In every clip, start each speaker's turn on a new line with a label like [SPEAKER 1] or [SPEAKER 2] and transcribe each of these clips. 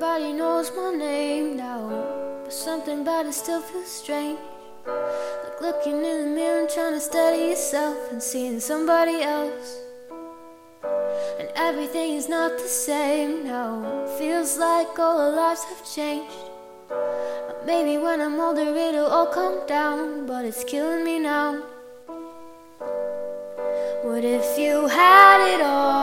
[SPEAKER 1] Everybody knows my name now, but something about it still feels strange. Like looking in the mirror and trying to study yourself and seeing somebody else. And everything is not the same now. Feels like all our lives have changed. Maybe when I'm older it'll all come down, but it's killing me now. What if you had it all,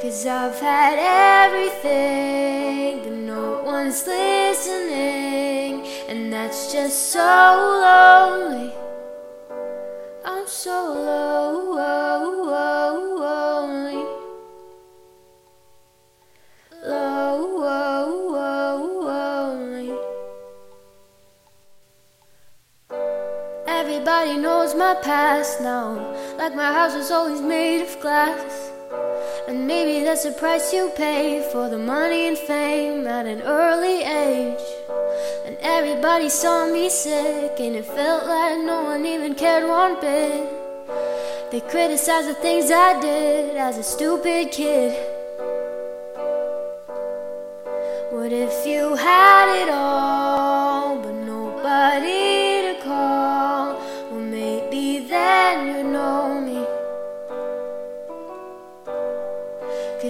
[SPEAKER 1] Cause I've had everything, but no one's listening, and that's just so lonely. I'm so lonely. Lonely. Everybody knows my past now, like my house was always made of glass. And maybe that's the price you pay for the money and fame at an early age. And everybody saw me sick, and it felt like no one even cared one bit. They criticized the things I did as a stupid kid. What if you had it all,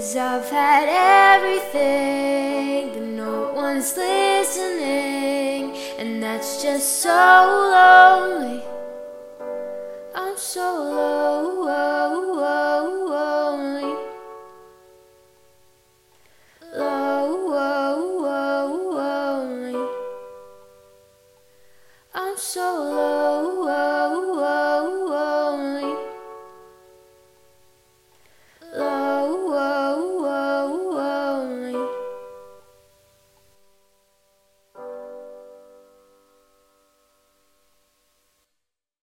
[SPEAKER 1] Cause I've had everything, but no one's listening, and that's just so lonely. I'm so lonely. Lonely. I'm so low.